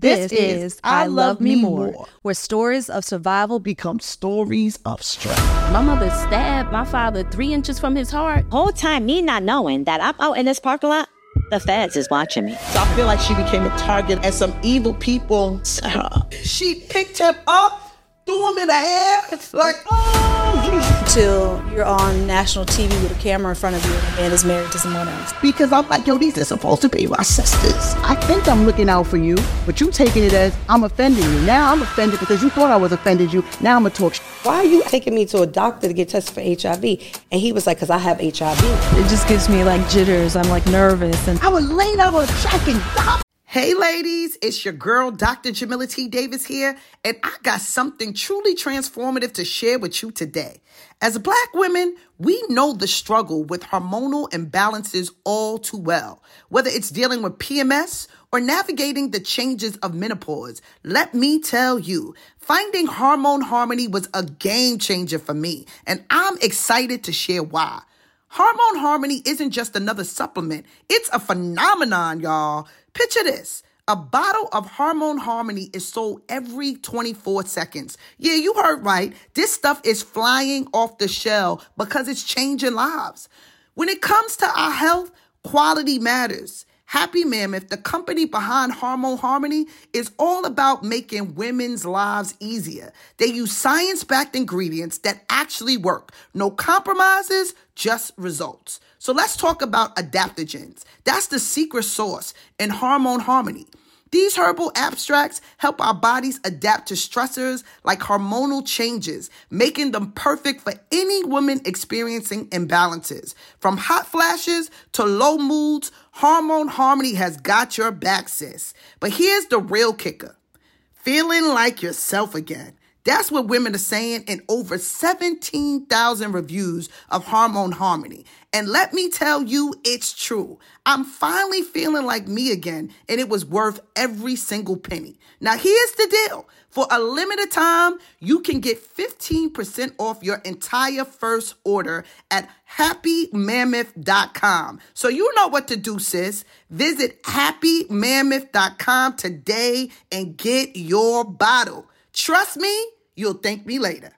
This, is I Love Me More, where stories of survival become stories of strength. My mother stabbed my father three inches from his heart. Whole time, me not knowing that I'm out in this parking lot, the feds is watching me. So I feel like she became a target, and some evil people. She picked him up threw him in the air. It's like, oh. Till you're on national TV with a camera in front of you and a man is married to someone else. Because I'm like, yo, these are supposed to be my sisters. I think I'm looking out for you, but you taking it as I'm offending you. Now I'm offended because you thought I was offended you. Now I'm going to talk. Why are you taking me to a doctor to get tested for HIV? And he was like, because I have HIV. It just gives me like jitters. I'm like nervous. And I was laying out on the track and Hey ladies, it's your girl Dr. Jamila T. Davis here, and I got something truly transformative to share with you today. As black women, we know the struggle with hormonal imbalances all too well. Whether it's dealing with PMS or navigating the changes of menopause, let me tell you, finding hormone harmony was a game changer for me, and I'm excited to share why. Hormone Harmony isn't just another supplement. It's a phenomenon, y'all. Picture this. A bottle of Hormone Harmony is sold every 24 seconds. Yeah, you heard right. This stuff is flying off the shelf because it's changing lives. When it comes to our health, quality matters. Happy Mammoth, the company behind Hormone Harmony, is all about making women's lives easier. They use science backed ingredients that actually work. No compromises, just results. So let's talk about adaptogens. That's the secret sauce in Hormone Harmony. These herbal abstracts help our bodies adapt to stressors like hormonal changes, making them perfect for any woman experiencing imbalances. From hot flashes to low moods, Hormone Harmony has got your back, sis. But here's the real kicker feeling like yourself again. That's what women are saying in over 17,000 reviews of Hormone Harmony. And let me tell you, it's true. I'm finally feeling like me again, and it was worth every single penny. Now, here's the deal for a limited time, you can get 15% off your entire first order at happymammoth.com. So, you know what to do, sis. Visit happymammoth.com today and get your bottle. Trust me You'll thank me later.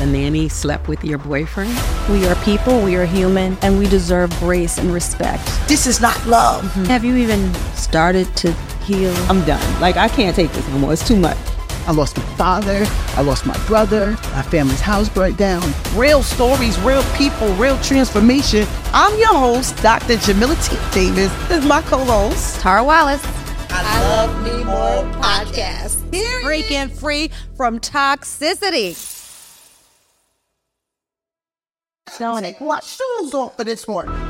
The nanny slept with your boyfriend? We are people, we are human, and we deserve grace and respect. This is not love. Mm-hmm. Have you even started to heal? I'm done. Like, I can't take this anymore. It's too much. I lost my father. I lost my brother. My family's house burnt down. Real stories, real people, real transformation. I'm your host, Dr. Jamila T. Davis. This is my co-host, Tara Wallace. I love me more podcast. Breaking free from toxicity. Sonic, what shoes off for this one?